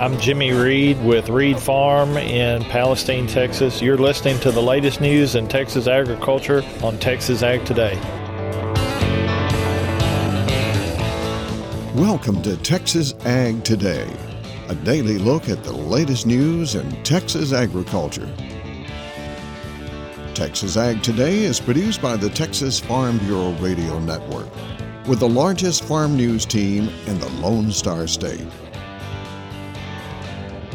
I'm Jimmy Reed with Reed Farm in Palestine, Texas. You're listening to the latest news in Texas agriculture on Texas Ag Today. Welcome to Texas Ag Today, a daily look at the latest news in Texas agriculture. Texas Ag Today is produced by the Texas Farm Bureau Radio Network, with the largest farm news team in the Lone Star State.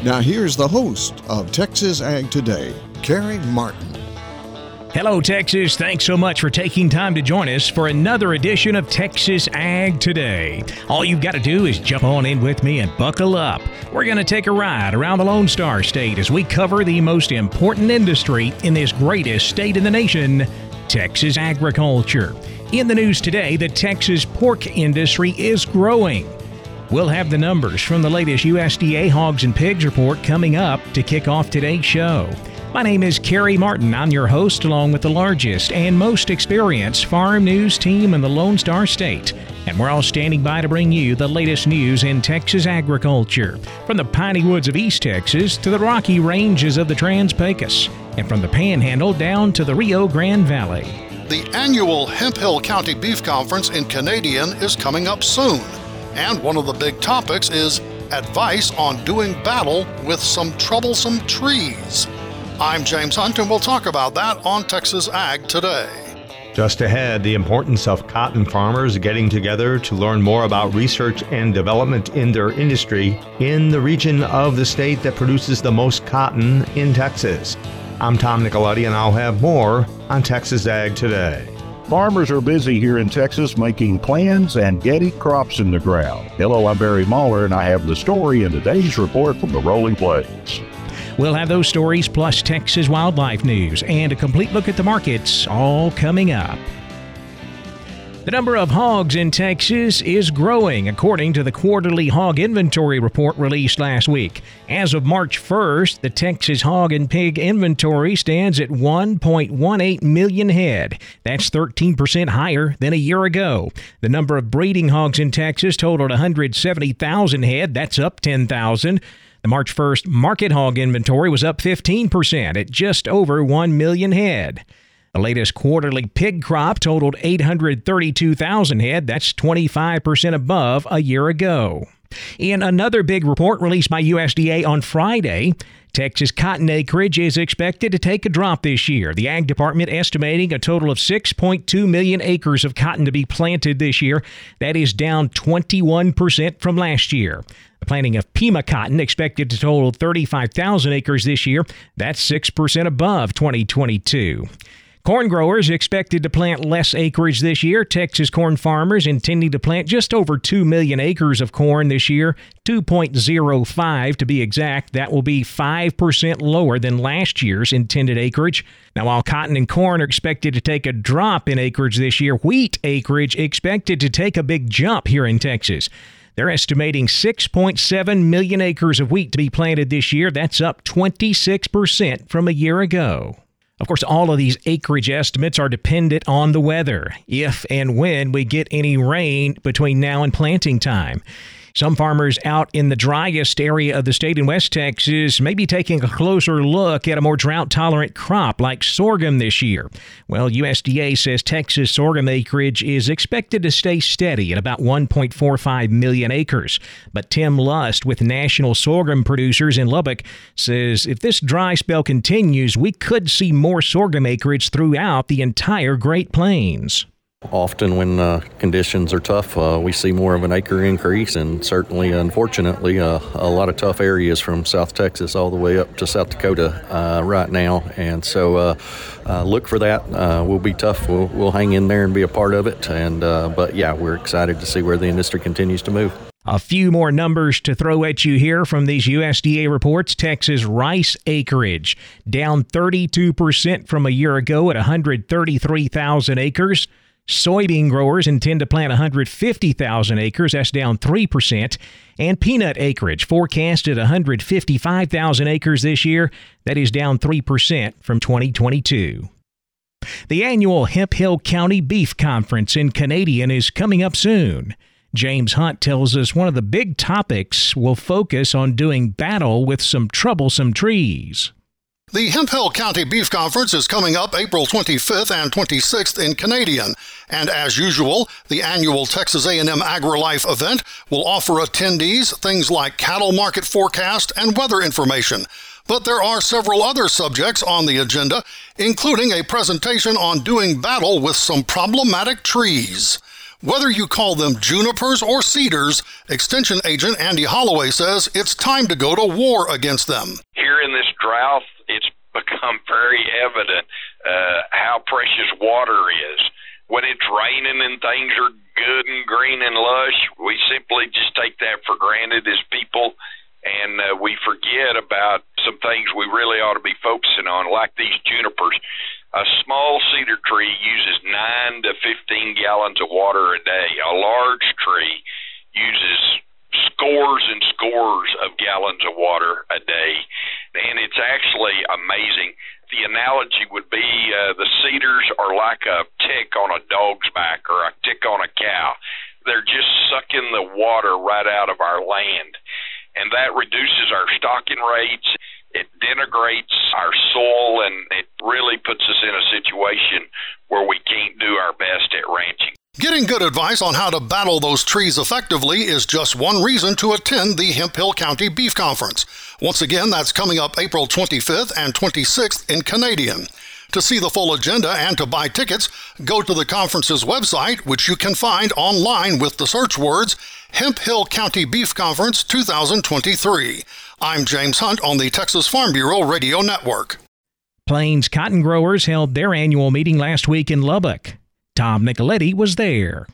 Now, here's the host of Texas Ag Today, Carey Martin. Hello, Texas. Thanks so much for taking time to join us for another edition of Texas Ag Today. All you've got to do is jump on in with me and buckle up. We're going to take a ride around the Lone Star State as we cover the most important industry in this greatest state in the nation Texas agriculture. In the news today, the Texas pork industry is growing. We'll have the numbers from the latest USDA Hogs and Pigs report coming up to kick off today's show. My name is Carey Martin. I'm your host, along with the largest and most experienced farm news team in the Lone Star State. And we're all standing by to bring you the latest news in Texas agriculture, from the piney woods of East Texas to the rocky ranges of the Trans Pecos, and from the Panhandle down to the Rio Grande Valley. The annual Hemphill County Beef Conference in Canadian is coming up soon. And one of the big topics is advice on doing battle with some troublesome trees. I'm James Hunt, and we'll talk about that on Texas Ag today. Just ahead, the importance of cotton farmers getting together to learn more about research and development in their industry in the region of the state that produces the most cotton in Texas. I'm Tom Nicoletti, and I'll have more on Texas Ag today. Farmers are busy here in Texas making plans and getting crops in the ground. Hello, I'm Barry Mahler, and I have the story in today's report from the Rolling Plains. We'll have those stories plus Texas wildlife news and a complete look at the markets all coming up. The number of hogs in Texas is growing, according to the quarterly hog inventory report released last week. As of March 1st, the Texas hog and pig inventory stands at 1.18 million head. That's 13% higher than a year ago. The number of breeding hogs in Texas totaled 170,000 head. That's up 10,000. The March 1st market hog inventory was up 15% at just over 1 million head. The latest quarterly pig crop totaled 832,000 head. That's 25% above a year ago. In another big report released by USDA on Friday, Texas cotton acreage is expected to take a drop this year. The Ag Department estimating a total of 6.2 million acres of cotton to be planted this year. That is down 21% from last year. The planting of Pima cotton expected to total 35,000 acres this year. That's 6% above 2022. Corn growers expected to plant less acreage this year. Texas corn farmers intending to plant just over 2 million acres of corn this year, 2.05 to be exact. That will be 5% lower than last year's intended acreage. Now, while cotton and corn are expected to take a drop in acreage this year, wheat acreage expected to take a big jump here in Texas. They're estimating 6.7 million acres of wheat to be planted this year. That's up 26% from a year ago. Of course, all of these acreage estimates are dependent on the weather, if and when we get any rain between now and planting time. Some farmers out in the driest area of the state in West Texas may be taking a closer look at a more drought tolerant crop like sorghum this year. Well, USDA says Texas sorghum acreage is expected to stay steady at about 1.45 million acres. But Tim Lust with National Sorghum Producers in Lubbock says if this dry spell continues, we could see more sorghum acreage throughout the entire Great Plains. Often, when uh, conditions are tough, uh, we see more of an acre increase, and certainly, unfortunately, uh, a lot of tough areas from South Texas all the way up to South Dakota uh, right now. And so, uh, uh, look for that. we'll be tough. We'll, we'll, hang in there and be a part of it. And but yeah, we're excited to see where the industry continues to move. A few more numbers to throw at you here from these USDA reports. Texas rice acreage down 32% from a year ago at 133,000 acres. Soybean growers intend to plant 150,000 acres, that's down 3%. And peanut acreage forecasted 155,000 acres this year, that is down 3% from 2022. The annual Hemphill County Beef Conference in Canadian is coming up soon. James Hunt tells us one of the big topics will focus on doing battle with some troublesome trees. The Hemphill County Beef Conference is coming up April 25th and 26th in Canadian, and as usual, the annual Texas A&M AgriLife event will offer attendees things like cattle market forecast and weather information. But there are several other subjects on the agenda, including a presentation on doing battle with some problematic trees. Whether you call them junipers or cedars, Extension Agent Andy Holloway says it's time to go to war against them. Here in this drought, become very evident uh, how precious water is. When it's raining and things are good and green and lush, we simply just take that for granted as people, and uh, we forget about some things we really ought to be focusing on, like these junipers. A small cedar tree uses 9 to 15 gallons of water a day. A large tree uses scores and scores of gallons of water a day and it's actually amazing. The analogy would be uh, the cedars are like a tick on a dog's back or a tick on a cow. They're just sucking the water right out of our land, and that reduces our stocking rates. It denigrates our soil, and it really puts us in a situation where we can't do our best at ranching. Getting good advice on how to battle those trees effectively is just one reason to attend the Hemphill County Beef Conference. Once again, that's coming up April 25th and 26th in Canadian. To see the full agenda and to buy tickets, go to the conference's website, which you can find online with the search words Hemphill County Beef Conference 2023. I'm James Hunt on the Texas Farm Bureau Radio Network. Plains cotton growers held their annual meeting last week in Lubbock. Tom Nicoletti was there.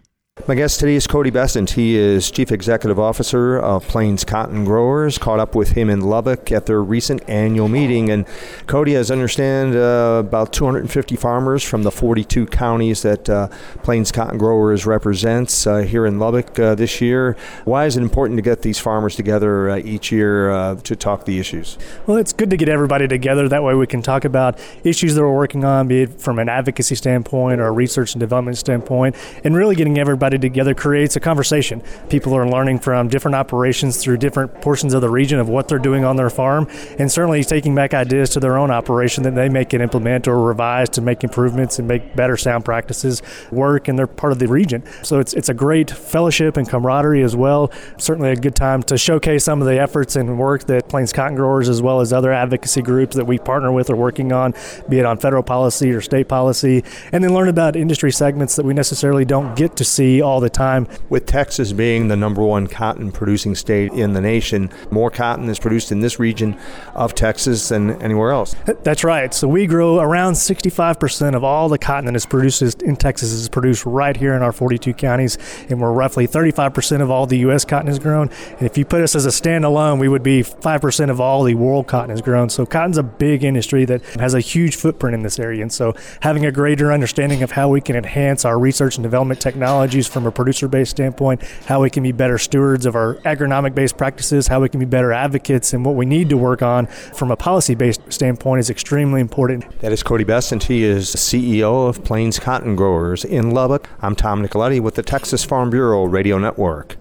My guest today is Cody Bessent. He is Chief Executive Officer of Plains Cotton Growers. Caught up with him in Lubbock at their recent annual meeting. And Cody, as I understand, uh, about 250 farmers from the 42 counties that uh, Plains Cotton Growers represents uh, here in Lubbock uh, this year. Why is it important to get these farmers together uh, each year uh, to talk the issues? Well, it's good to get everybody together. That way we can talk about issues that we're working on, be it from an advocacy standpoint or a research and development standpoint, and really getting everybody everybody together creates a conversation. People are learning from different operations through different portions of the region of what they're doing on their farm, and certainly taking back ideas to their own operation that they may can implement or revise to make improvements and make better sound practices work, and they're part of the region. So it's, it's a great fellowship and camaraderie as well. Certainly a good time to showcase some of the efforts and work that Plains Cotton Growers, as well as other advocacy groups that we partner with, are working on, be it on federal policy or state policy, and then learn about industry segments that we necessarily don't get to see all the time. With Texas being the number one cotton producing state in the nation, more cotton is produced in this region of Texas than anywhere else. That's right. So we grow around 65% of all the cotton that is produced in Texas is produced right here in our 42 counties, and we're roughly 35% of all the U.S. cotton is grown. And if you put us as a standalone, we would be 5% of all the world cotton is grown. So cotton's a big industry that has a huge footprint in this area. And so having a greater understanding of how we can enhance our research and development technologies from a producer based standpoint, how we can be better stewards of our agronomic based practices, how we can be better advocates, and what we need to work on from a policy based standpoint is extremely important. That is Cody Best, and He is the CEO of Plains Cotton Growers in Lubbock. I'm Tom Nicoletti with the Texas Farm Bureau Radio Network.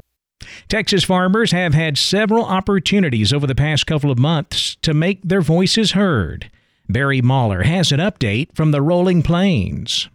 Texas farmers have had several opportunities over the past couple of months to make their voices heard. Barry Mahler has an update from the rolling plains.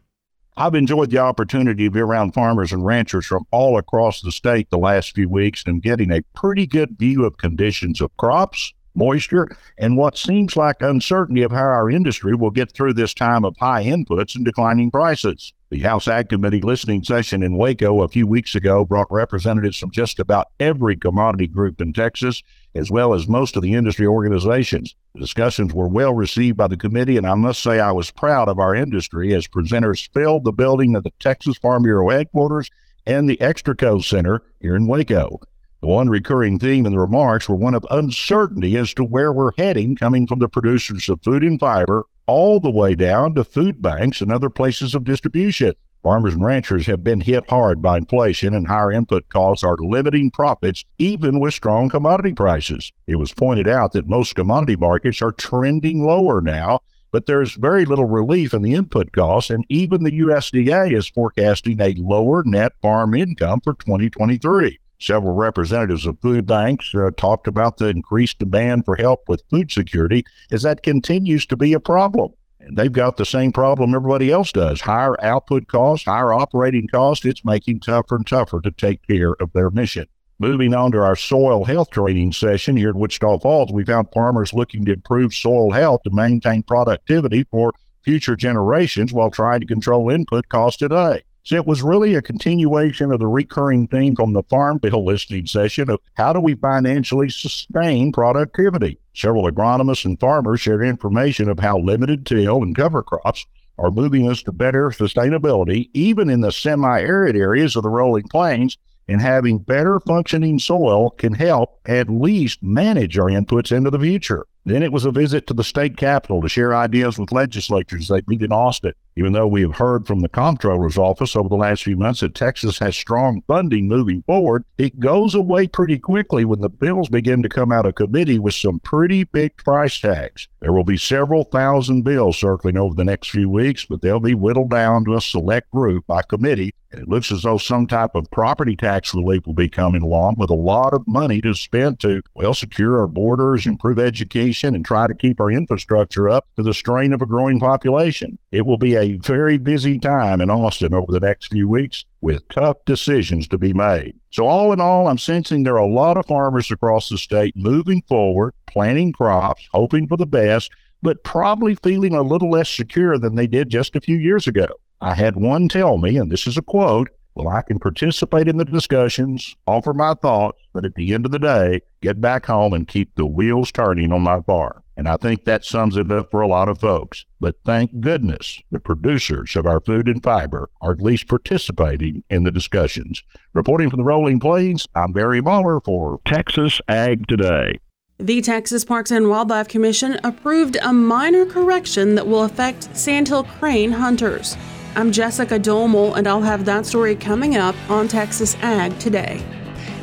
I've enjoyed the opportunity to be around farmers and ranchers from all across the state the last few weeks and getting a pretty good view of conditions of crops, moisture, and what seems like uncertainty of how our industry will get through this time of high inputs and declining prices. The House Ag Committee listening session in Waco a few weeks ago brought representatives from just about every commodity group in Texas, as well as most of the industry organizations. The discussions were well received by the committee, and I must say I was proud of our industry as presenters filled the building of the Texas Farm Bureau headquarters and the Extraco Center here in Waco. The one recurring theme in the remarks were one of uncertainty as to where we're heading, coming from the producers of food and fiber all the way down to food banks and other places of distribution. Farmers and ranchers have been hit hard by inflation, and higher input costs are limiting profits even with strong commodity prices. It was pointed out that most commodity markets are trending lower now, but there's very little relief in the input costs, and even the USDA is forecasting a lower net farm income for 2023. Several representatives of food banks uh, talked about the increased demand for help with food security as that continues to be a problem. And they've got the same problem everybody else does higher output costs, higher operating costs. It's making tougher and tougher to take care of their mission. Moving on to our soil health training session here at Wichita Falls, we found farmers looking to improve soil health to maintain productivity for future generations while trying to control input costs today. So it was really a continuation of the recurring theme from the Farm Bill listening session of how do we financially sustain productivity. Several agronomists and farmers shared information of how limited till and cover crops are moving us to better sustainability, even in the semi arid areas of the rolling plains. And having better functioning soil can help at least manage our inputs into the future. Then it was a visit to the state capitol to share ideas with legislatures they meet in Austin. Even though we have heard from the comptroller's office over the last few months that Texas has strong funding moving forward, it goes away pretty quickly when the bills begin to come out of committee with some pretty big price tags. There will be several thousand bills circling over the next few weeks, but they'll be whittled down to a select group by committee. And it looks as though some type of property tax relief will be coming along with a lot of money to spend to, well, secure our borders, improve education and try to keep our infrastructure up to the strain of a growing population. It will be a very busy time in Austin over the next few weeks with tough decisions to be made. So, all in all, I'm sensing there are a lot of farmers across the state moving forward, planting crops, hoping for the best, but probably feeling a little less secure than they did just a few years ago. I had one tell me, and this is a quote well, I can participate in the discussions, offer my thoughts, but at the end of the day, get back home and keep the wheels turning on my farm. And I think that sums it up for a lot of folks. But thank goodness the producers of our food and fiber are at least participating in the discussions. Reporting from the Rolling Plains, I'm Barry Mahler for Texas Ag Today. The Texas Parks and Wildlife Commission approved a minor correction that will affect sandhill crane hunters. I'm Jessica Domel, and I'll have that story coming up on Texas Ag today.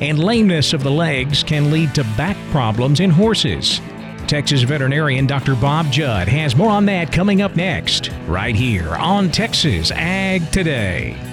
And lameness of the legs can lead to back problems in horses. Texas veterinarian Dr. Bob Judd has more on that coming up next, right here on Texas Ag Today.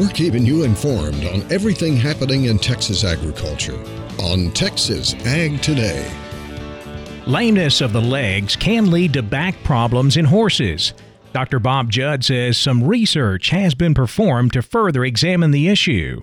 We're keeping you informed on everything happening in Texas agriculture on Texas Ag Today. Lameness of the legs can lead to back problems in horses. Dr. Bob Judd says some research has been performed to further examine the issue.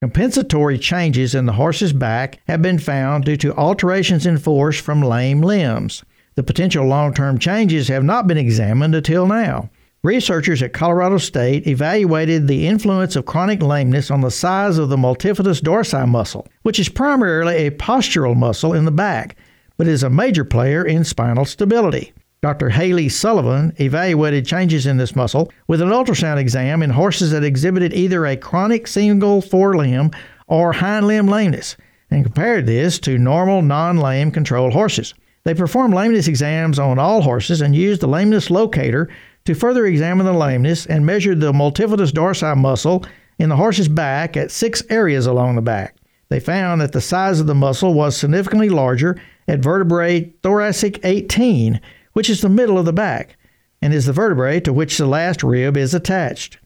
Compensatory changes in the horse's back have been found due to alterations in force from lame limbs. The potential long term changes have not been examined until now. Researchers at Colorado State evaluated the influence of chronic lameness on the size of the multifidus dorsi muscle, which is primarily a postural muscle in the back, but is a major player in spinal stability. Dr. Haley Sullivan evaluated changes in this muscle with an ultrasound exam in horses that exhibited either a chronic single forelimb or hind limb lameness and compared this to normal non lame control horses. They performed lameness exams on all horses and used the lameness locator to further examine the lameness and measured the multifidus dorsi muscle in the horse's back at six areas along the back. They found that the size of the muscle was significantly larger at vertebrae thoracic 18, which is the middle of the back, and is the vertebrae to which the last rib is attached.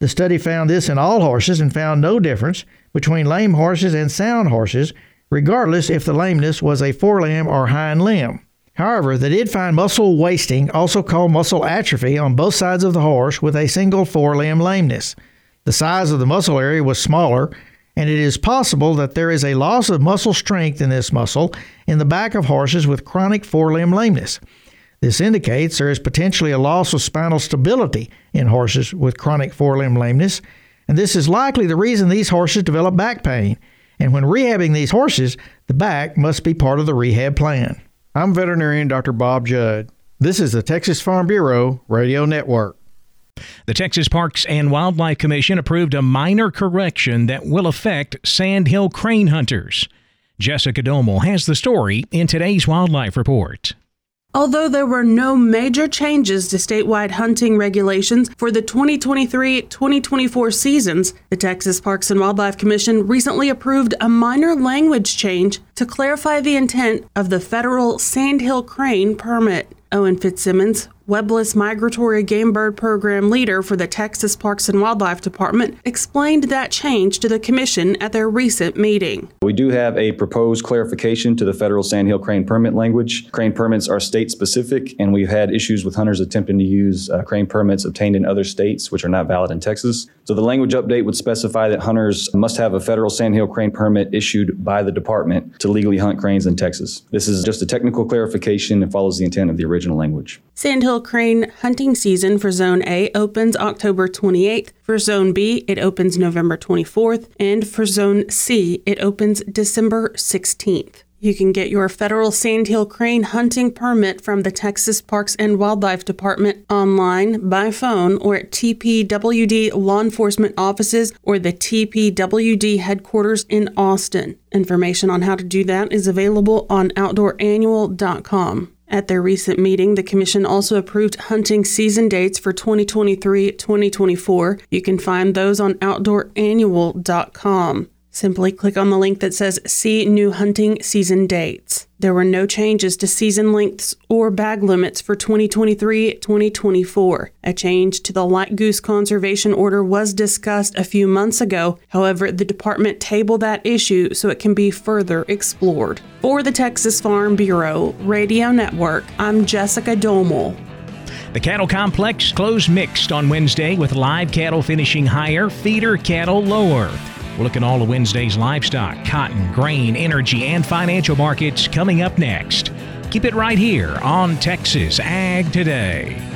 The study found this in all horses and found no difference between lame horses and sound horses, regardless if the lameness was a forelimb or hind limb. However, they did find muscle wasting, also called muscle atrophy, on both sides of the horse with a single forelimb lameness. The size of the muscle area was smaller, and it is possible that there is a loss of muscle strength in this muscle in the back of horses with chronic forelimb lameness. This indicates there is potentially a loss of spinal stability in horses with chronic forelimb lameness, and this is likely the reason these horses develop back pain. And when rehabbing these horses, the back must be part of the rehab plan. I'm veterinarian Dr. Bob Judd. This is the Texas Farm Bureau Radio Network. The Texas Parks and Wildlife Commission approved a minor correction that will affect sandhill crane hunters. Jessica Domel has the story in today's Wildlife Report. Although there were no major changes to statewide hunting regulations for the 2023 2024 seasons, the Texas Parks and Wildlife Commission recently approved a minor language change to clarify the intent of the federal Sandhill Crane permit. Owen Fitzsimmons, webless migratory game bird program leader for the Texas Parks and Wildlife Department, explained that change to the commission at their recent meeting. We do have a proposed clarification to the federal sandhill crane permit language. Crane permits are state specific, and we've had issues with hunters attempting to use uh, crane permits obtained in other states, which are not valid in Texas. So the language update would specify that hunters must have a federal sandhill crane permit issued by the department to legally hunt cranes in Texas. This is just a technical clarification and follows the intent of the original language. Sandhill crane hunting season for Zone A opens October 28th. For Zone B, it opens November 24th. And for Zone C, it opens December 16th. You can get your federal sandhill crane hunting permit from the Texas Parks and Wildlife Department online, by phone, or at TPWD law enforcement offices or the TPWD headquarters in Austin. Information on how to do that is available on OutdoorAnnual.com. At their recent meeting, the Commission also approved hunting season dates for 2023 2024. You can find those on OutdoorAnnual.com. Simply click on the link that says See New Hunting Season Dates. There were no changes to season lengths or bag limits for 2023 2024. A change to the light goose conservation order was discussed a few months ago. However, the department tabled that issue so it can be further explored. For the Texas Farm Bureau Radio Network, I'm Jessica Domel. The cattle complex closed mixed on Wednesday with live cattle finishing higher, feeder cattle lower. We'll look at all of Wednesday's livestock, cotton, grain, energy, and financial markets coming up next. Keep it right here on Texas Ag Today.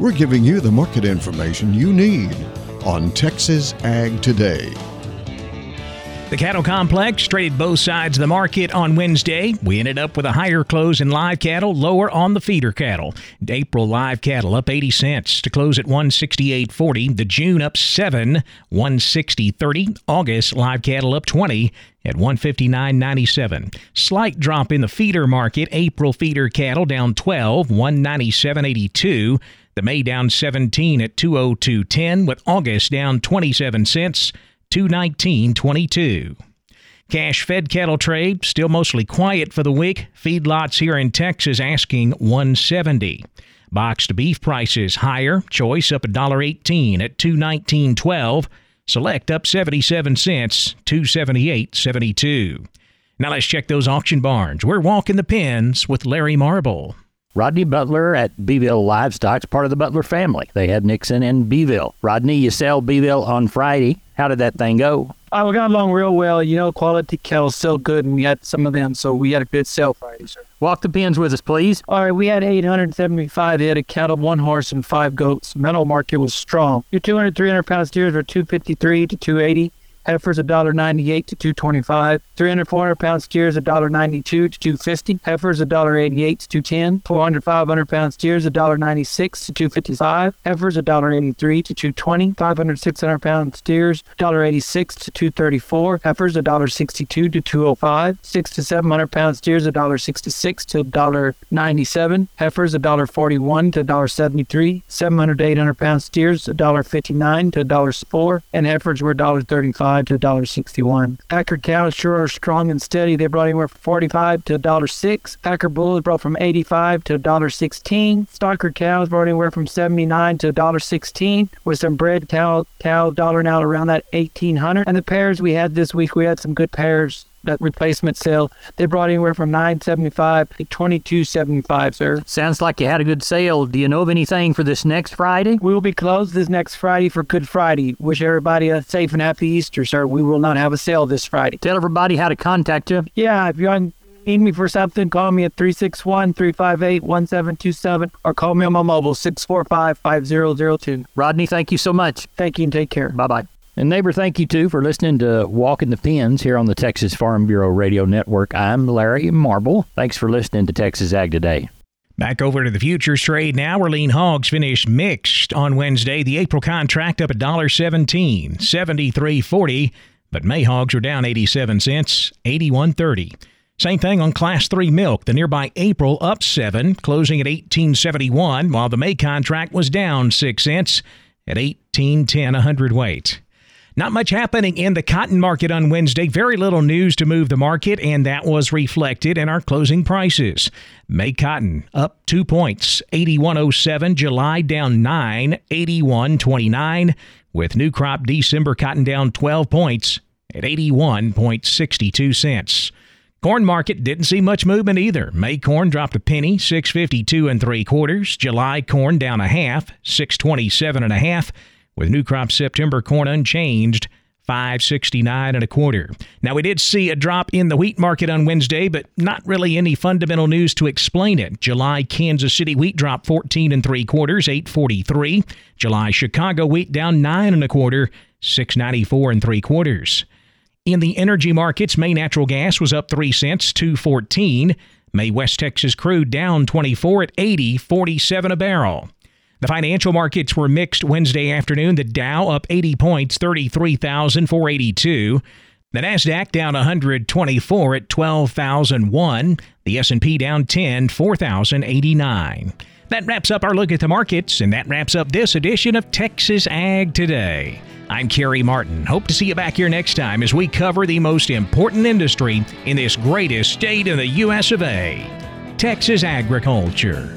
We're giving you the market information you need on Texas Ag Today. The cattle complex traded both sides of the market on Wednesday. We ended up with a higher close in live cattle, lower on the feeder cattle. April live cattle up 80 cents to close at 168.40. The June up 7, 160.30. August live cattle up 20 at 159.97. Slight drop in the feeder market. April feeder cattle down 12, 197.82. The May down 17 at 202.10 with August down 27 cents, 219.22. Cash fed cattle trade still mostly quiet for the week. Feedlots here in Texas asking 170. Boxed beef prices higher. Choice up $1.18 at 219.12. Select up 77 cents, 278.72. Now let's check those auction barns. We're walking the pens with Larry Marble. Rodney Butler at Beeville Livestock's part of the Butler family. They have Nixon and Beeville. Rodney, you sell Beeville on Friday. How did that thing go? Oh, we got along real well. You know, quality cattle still good, and we had some of them, so we had a good sale Friday, sir. Walk the pens with us, please. All right, we had 875 head of cattle, one horse, and five goats. Metal market was strong. Your 200, 300 pound steers were 253 to 280. Heifers $1.98 to 225. 300, 400 pound steers $1.92 to 250. Heifers $1.88 to 210. 400, 500 pound steers $1.96 to 255. Heifers $1.83 to 220. 500, 600 pound steers $1.86 to 234. Heifers $1.62 to 205. 6 to 700 pound steers $1.66 to $1.97. Heifers $1.41 to $1.73. 700 to 800 pound steers $1.59 to $1.04. And heifers were $1.35 to $1.61. Packer cows sure are strong and steady. They brought anywhere from 45 to $1.06. Packer bulls brought from 85 to $1.16. Stocker cows brought anywhere from 79 to $1.16 with some bred cow cow dollar now around that 1800 and the pairs we had this week we had some good pairs that replacement sale. They brought anywhere from nine seventy five to twenty two seventy five, sir. Sounds like you had a good sale. Do you know of anything for this next Friday? We will be closed this next Friday for Good Friday. Wish everybody a safe and happy Easter, sir. We will not have a sale this Friday. Tell everybody how to contact you. Yeah, if you need me for something, call me at 361 358 1727 or call me on my mobile 645 5002. Rodney, thank you so much. Thank you and take care. Bye bye. And neighbor, thank you too for listening to Walking the Pens here on the Texas Farm Bureau Radio Network. I'm Larry Marble. Thanks for listening to Texas Ag Today. Back over to the futures trade now. Where lean hogs finished mixed on Wednesday. The April contract up $1.17, 73.40, but May hogs are down 87 cents, 81.30. Same thing on Class 3 milk. The nearby April up 7, closing at 18.71, while the May contract was down 6 cents at 18.10 a hundredweight. Not much happening in the cotton market on Wednesday. Very little news to move the market, and that was reflected in our closing prices. May cotton up two points, 81.07. July down nine, 81.29. With new crop December cotton down 12 points at 81.62 cents. Corn market didn't see much movement either. May corn dropped a penny, 652 and three quarters. July corn down a half, 627 and a half with new crop September corn unchanged. 569 and a quarter. Now we did see a drop in the wheat market on Wednesday, but not really any fundamental news to explain it. July Kansas City wheat dropped 14 and three quarters, 843. July Chicago wheat down nine and a quarter, 694 and three quarters. In the energy markets, May natural gas was up 3 cents, 214. May West Texas crude down 24 at 80, 47 a barrel. The financial markets were mixed Wednesday afternoon. The Dow up 80 points, 33,482. The Nasdaq down 124 at 12,001. The S&P down 10, 4,089. That wraps up our look at the markets, and that wraps up this edition of Texas Ag Today. I'm Carey Martin. Hope to see you back here next time as we cover the most important industry in this greatest state in the U.S. of A. Texas agriculture.